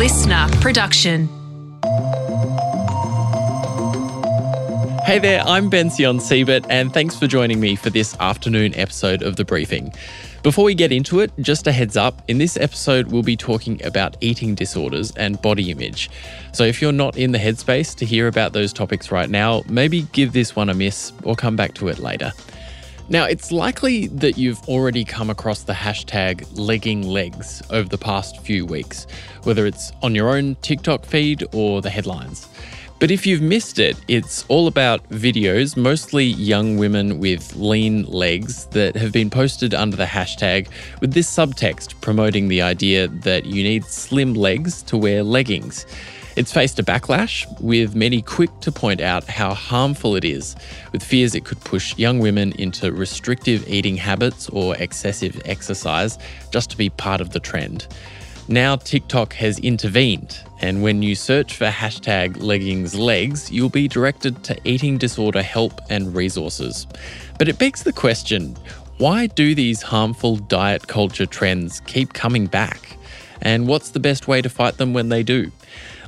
LiSTNR production. Hey there, I'm Bension Siebert, and thanks for joining me for this afternoon episode of The Briefing. Before we get into it, just a heads up in this episode, we'll be talking about eating disorders and body image. So if you're not in the headspace to hear about those topics right now, maybe give this one a miss or come back to it later. Now, it's likely that you've already come across the hashtag legging legs over the past few weeks, whether it's on your own TikTok feed or the headlines. But if you've missed it, it's all about videos, mostly young women with lean legs, that have been posted under the hashtag with this subtext promoting the idea that you need slim legs to wear leggings. It's faced a backlash, with many quick to point out how harmful it is, with fears it could push young women into restrictive eating habits or excessive exercise just to be part of the trend. Now, TikTok has intervened, and when you search for hashtag leggings legs, you'll be directed to eating disorder help and resources. But it begs the question why do these harmful diet culture trends keep coming back? And what's the best way to fight them when they do?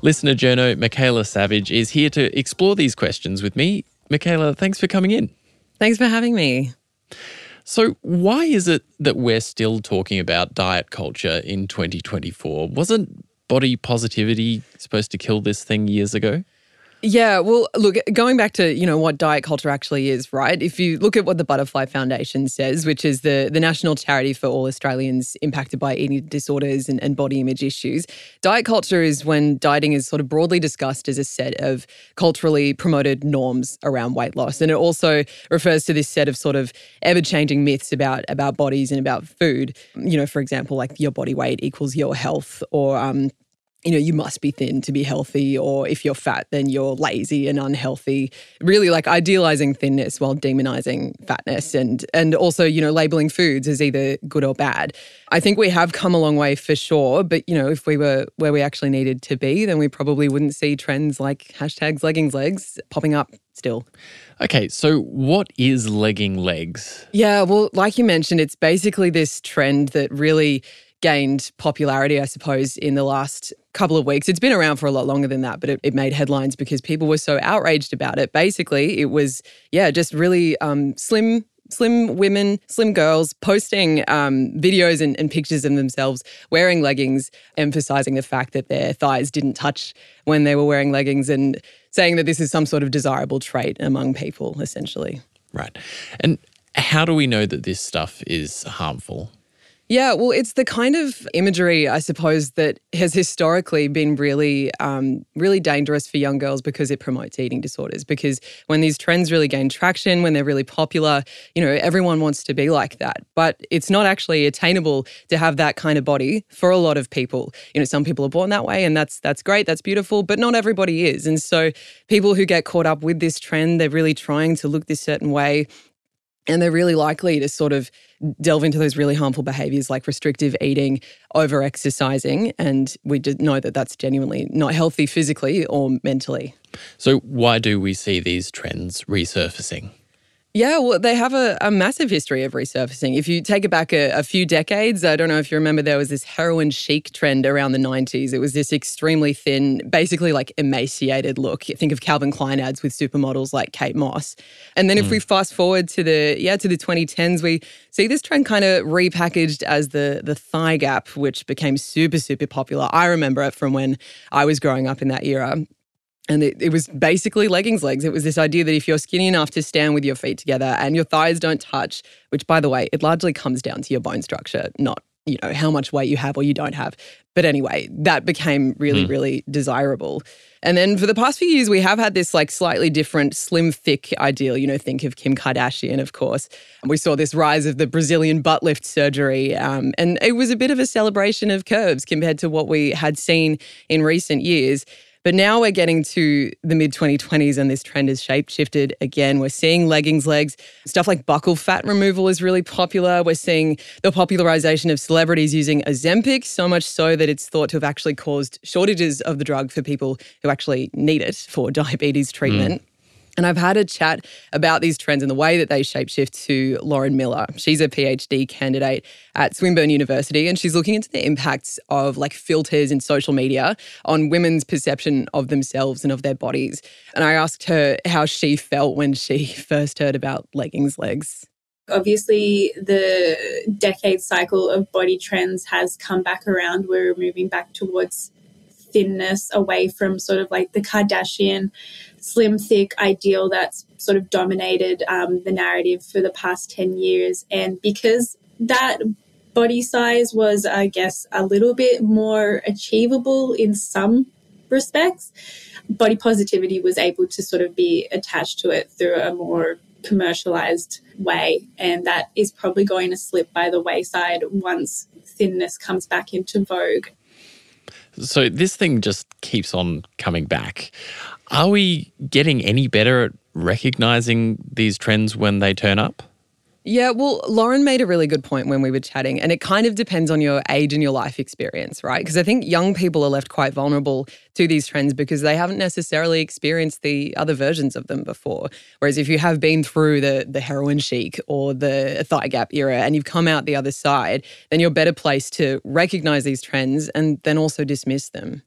LiSTNR journo Micaela Savage is here to explore these questions with me. Micaela, thanks for coming in. Thanks for having me. So, why is it that we're still talking about diet culture in 2024? Wasn't body positivity supposed to kill this thing years ago? Yeah, well, look, going back to, you know, what diet culture actually is, right? If you look at what the Butterfly Foundation says, which is the, the national charity for all Australians impacted by eating disorders and, and body image issues, diet culture is when dieting is sort of broadly discussed as a set of culturally promoted norms around weight loss. And it also refers to this set of sort of ever-changing myths about, about bodies and about food. You know, for example, like your body weight equals your health or um, you know, you must be thin to be healthy, or if you're fat, then you're lazy and unhealthy. Really, like idealizing thinness while demonizing fatness, and and also, you know, labeling foods as either good or bad. I think we have come a long way for sure, but you know, if we were where we actually needed to be, then we probably wouldn't see trends like hashtags leggings legs popping up still. Okay, so what is legging legs? Yeah, well, like you mentioned, it's basically this trend that really gained popularity, I suppose, in the last couple of weeks. It's been around for a lot longer than that, but it, it made headlines because people were so outraged about it. Basically, it was, yeah, just really um, slim slim women, slim girls posting um, videos and, and, pictures of themselves wearing leggings, emphasizing the fact that their thighs didn't touch when they were wearing leggings and saying that this is some sort of desirable trait among people, essentially. Right. And how do we know that this stuff is harmful? Yeah, well, it's the kind of imagery, I suppose, that has historically been really, um, really dangerous for young girls because it promotes eating disorders. Because when these trends really gain traction, when they're really popular, you know, everyone wants to be like that. But it's not actually attainable to have that kind of body for a lot of people. You know, some people are born that way, and that's that's great, that's beautiful, but not everybody is. And so, people who get caught up with this trend, they're really trying to look this certain way and they're really likely to sort of delve into those really harmful behaviors like restrictive eating, over exercising. And we know that that's genuinely not healthy physically or mentally. So, why do we see these trends resurfacing? Yeah, well, they have a, a, massive history of resurfacing. If you take it back a, a, few decades, I don't know if you remember, there was this heroin chic trend around the 90s. It was this extremely thin, basically like emaciated look. Think of Calvin Klein ads with supermodels like Kate Moss. And then mm. if we fast forward to the yeah to the 2010s, we see this trend kind of repackaged as the the thigh gap, which became super super popular. I remember it from when I was growing up in that era. And it, it, was basically leggings legs. It was this idea that if you're skinny enough to stand with your feet together and your thighs don't touch, which by the way, it largely comes down to your bone structure, not, you know, how much weight you have or you don't have. But anyway, that became really, mm. really desirable. And then for the past few years, we have had this like slightly different slim, thick ideal. You know, think of Kim Kardashian, of course. And we saw this rise of the Brazilian butt lift surgery. Um, and it was a bit of a celebration of curves compared to what we had seen in recent years. But now we're getting to the mid 2020s and this trend has shape shifted again. We're seeing leggings legs. Stuff like buccal fat removal is really popular. We're seeing the popularization of celebrities using Ozempic, so much so that it's thought to have actually caused shortages of the drug for people who actually need it for diabetes treatment. Mm. And I've had a chat about these trends and the way that they shapeshift to Lauren Miller. She's a PhD candidate at Swinburne University and she's looking into the impacts of like filters in social media on women's perception of themselves and of their bodies. And I asked her how she felt when she first heard about leggings legs. Obviously, the decade cycle of body trends has come back around. We're moving back towards thinness away from sort of like the Kardashian slim, thick ideal that's sort of dominated um, the narrative for the past 10 years. And because that body size was, I guess, a little bit more achievable in some respects, body positivity was able to sort of be attached to it through a more commercialized way. And that is probably going to slip by the wayside once thinness comes back into vogue. So this thing just keeps on coming back. Are we getting any better at recognizing these trends when they turn up? Yeah, well, Lauren made a really good point when we were chatting, and it kind of depends on your age and your life experience, right? Because I think young people are left quite vulnerable to these trends because they haven't necessarily experienced the other versions of them before. Whereas if you have been through the the heroin chic or the thigh gap era and you've come out the other side, then you're better placed to recognize these trends and then also dismiss them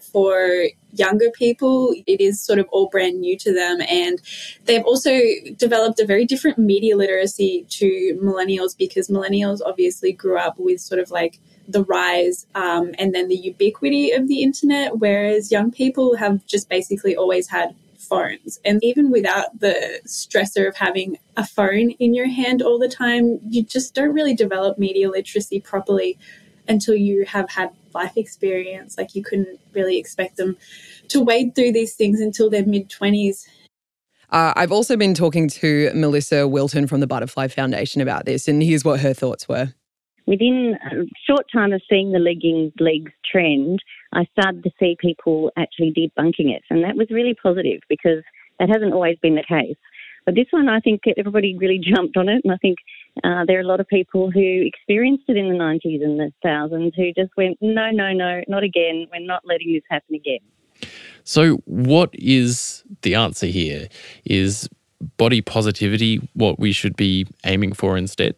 for younger people, it is sort of all brand new to them. And they've also developed a very different media literacy to millennials because millennials obviously grew up with sort of like the rise um, and then the ubiquity of the internet, whereas young people have just basically always had phones. And even without the stressor of having a phone in your hand all the time, you just don't really develop media literacy properly until you have had life experience. Like you couldn't really expect them to wade through these things until their mid 20s. Uh, I've also been talking to Melissa Wilton from the Butterfly Foundation about this, and here's what her thoughts were. Within a short time of seeing the legging legs trend, I started to see people actually debunking it, and that was really positive because that hasn't always been the case. But this one, I think everybody really jumped on it, and I think uh, there are a lot of people who experienced it in the 90s and the thousands who just went, no, no, no, not again. We're not letting this happen again. So, what is the answer here? Is body positivity what we should be aiming for instead?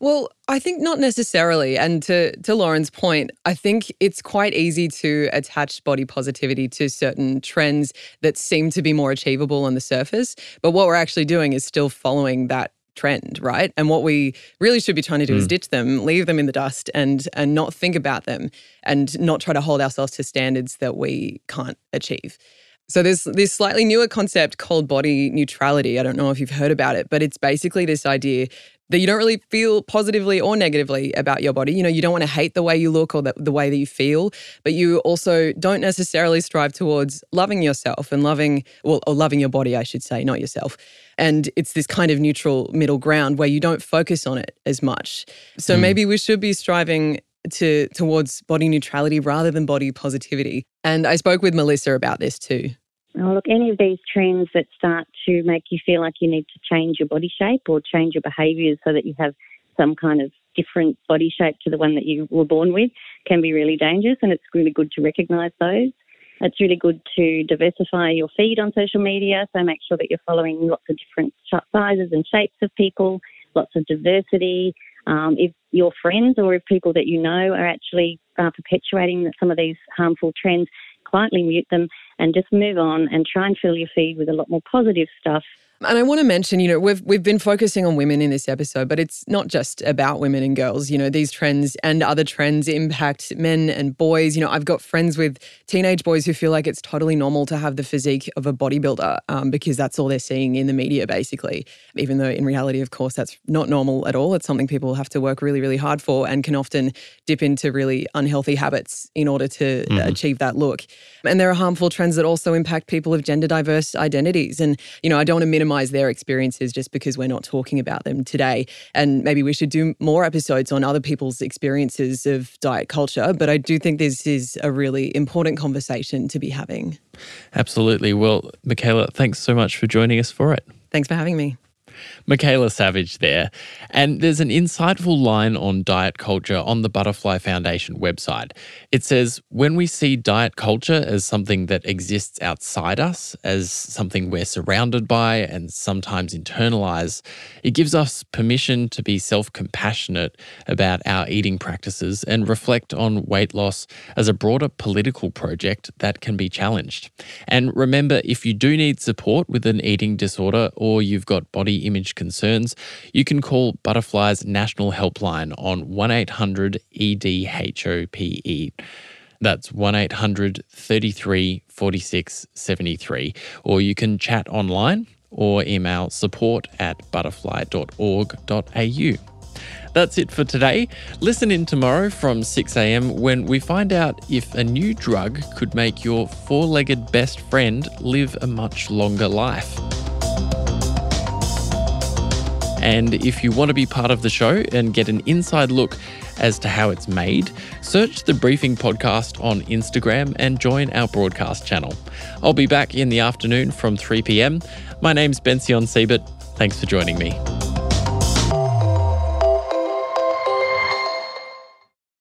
Well, I think not necessarily. And to, to Lauren's point, I think it's quite easy to attach body positivity to certain trends that seem to be more achievable on the surface. But what we're actually doing is still following that trend, right? And what we really should be trying to do mm. is ditch them, leave them in the dust and and not think about them and not try to hold ourselves to standards that we can't achieve. So there's this slightly newer concept called body neutrality. I don't know if you've heard about it, but it's basically this idea that you don't really feel positively or negatively about your body. You know, you don't want to hate the way you look or the, the way that you feel, but you also don't necessarily strive towards loving yourself and loving, well, or loving your body, I should say, not yourself. And it's this kind of neutral middle ground where you don't focus on it as much. So mm. maybe we should be striving to towards body neutrality rather than body positivity. And I spoke with Melissa about this too. Oh, look, any of these trends that start to make you feel like you need to change your body shape or change your behaviours so that you have some kind of different body shape to the one that you were born with can be really dangerous, and it's really good to recognise those. It's really good to diversify your feed on social media, so make sure that you're following lots of different sizes and shapes of people, lots of diversity. Um, if your friends or if people that you know are actually uh, perpetuating some of these harmful trends, quietly mute them and just move on and try and fill your feed with a lot more positive stuff and I want to mention, you know, we've we've been focusing on women in this episode, but it's not just about women and girls. You know, these trends and other trends impact men and boys. You know, I've got friends with teenage boys who feel like it's totally normal to have the physique of a bodybuilder um, because that's all they're seeing in the media, basically. Even though in reality, of course, that's not normal at all. It's something people have to work really, really hard for and can often dip into really unhealthy habits in order to mm-hmm. achieve that look. And there are harmful trends that also impact people of gender diverse identities. And you know, I don't want to minimize minimize their experiences just because we're not talking about them today. And maybe we should do more episodes on other people's experiences of diet culture. But I do think this is a really important conversation to be having. Absolutely. Well, Micaela, thanks so much for joining us for it. Thanks for having me. Micaela Savage there. And there's an insightful line on diet culture on the Butterfly Foundation website. It says, When we see diet culture as something that exists outside us, as something we're surrounded by and sometimes internalize, it gives us permission to be self compassionate about our eating practices and reflect on weight loss as a broader political project that can be challenged. And remember, if you do need support with an eating disorder or you've got body image concerns, you can call Butterfly's National Helpline on 1 800 EDHOPE. That's 1 800 33 46 73. Or you can chat online or email support at butterfly.org.au. That's it for today. Listen in tomorrow from 6 a.m. when we find out if a new drug could make your four legged best friend live a much longer life. And if you want to be part of the show and get an inside look as to how it's made, search the Briefing Podcast on Instagram and join our broadcast channel. I'll be back in the afternoon from 3 p.m. My name's Bension Siebert. Thanks for joining me.